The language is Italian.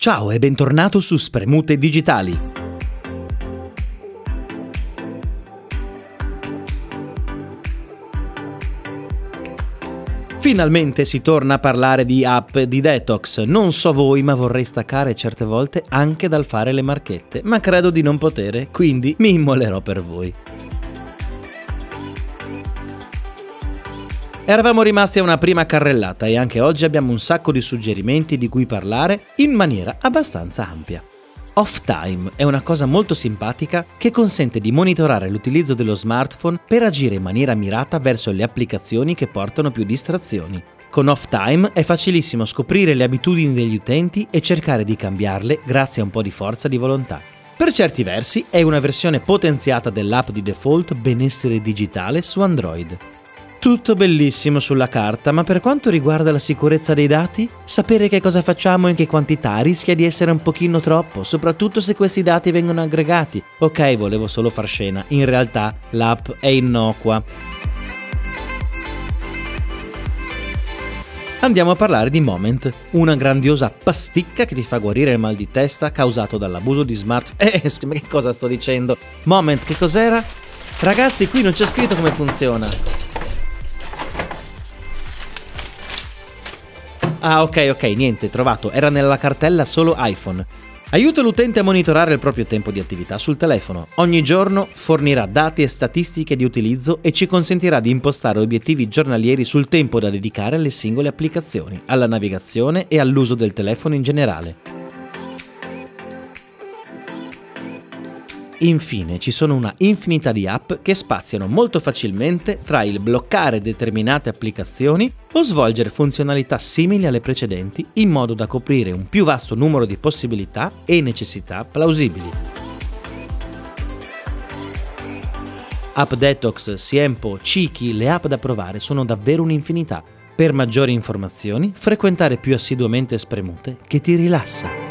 Ciao e bentornato su Spremute Digitali. Finalmente si torna a parlare di app di detox. Non so voi, ma vorrei staccare certe volte anche dal fare le marchette, ma credo di non potere, quindi mi immolerò per voi. Eravamo rimasti a una prima carrellata e anche oggi abbiamo un sacco di suggerimenti di cui parlare in maniera abbastanza ampia. Off Time è una cosa molto simpatica che consente di monitorare l'utilizzo dello smartphone per agire in maniera mirata verso le applicazioni che portano più distrazioni. Con Off Time è facilissimo scoprire le abitudini degli utenti e cercare di cambiarle grazie a un po' di forza di volontà. Per certi versi è una versione potenziata dell'app di default Benessere Digitale su Android. Tutto bellissimo sulla carta, ma per quanto riguarda la sicurezza dei dati, sapere che cosa facciamo e in che quantità rischia di essere un pochino troppo, soprattutto se questi dati vengono aggregati. Ok, volevo solo far scena, in realtà l'app è innocua. Andiamo a parlare di Moment, una grandiosa pasticca che ti fa guarire il mal di testa causato dall'abuso di smartphone. Eh, ma che cosa sto dicendo? Moment, che cos'era? Ragazzi, qui non c'è scritto come funziona. Ah, ok, ok, niente, trovato. Era nella cartella solo iPhone. Aiuta l'utente a monitorare il proprio tempo di attività sul telefono. Ogni giorno fornirà dati e statistiche di utilizzo e ci consentirà di impostare obiettivi giornalieri sul tempo da dedicare alle singole applicazioni, alla navigazione e all'uso del telefono in generale. Infine ci sono una infinità di app che spaziano molto facilmente tra il bloccare determinate applicazioni o svolgere funzionalità simili alle precedenti in modo da coprire un più vasto numero di possibilità e necessità plausibili. App Detox, Siempo, Chiki, le app da provare sono davvero un'infinità. Per maggiori informazioni, frequentare più assiduamente Spremute che ti rilassa.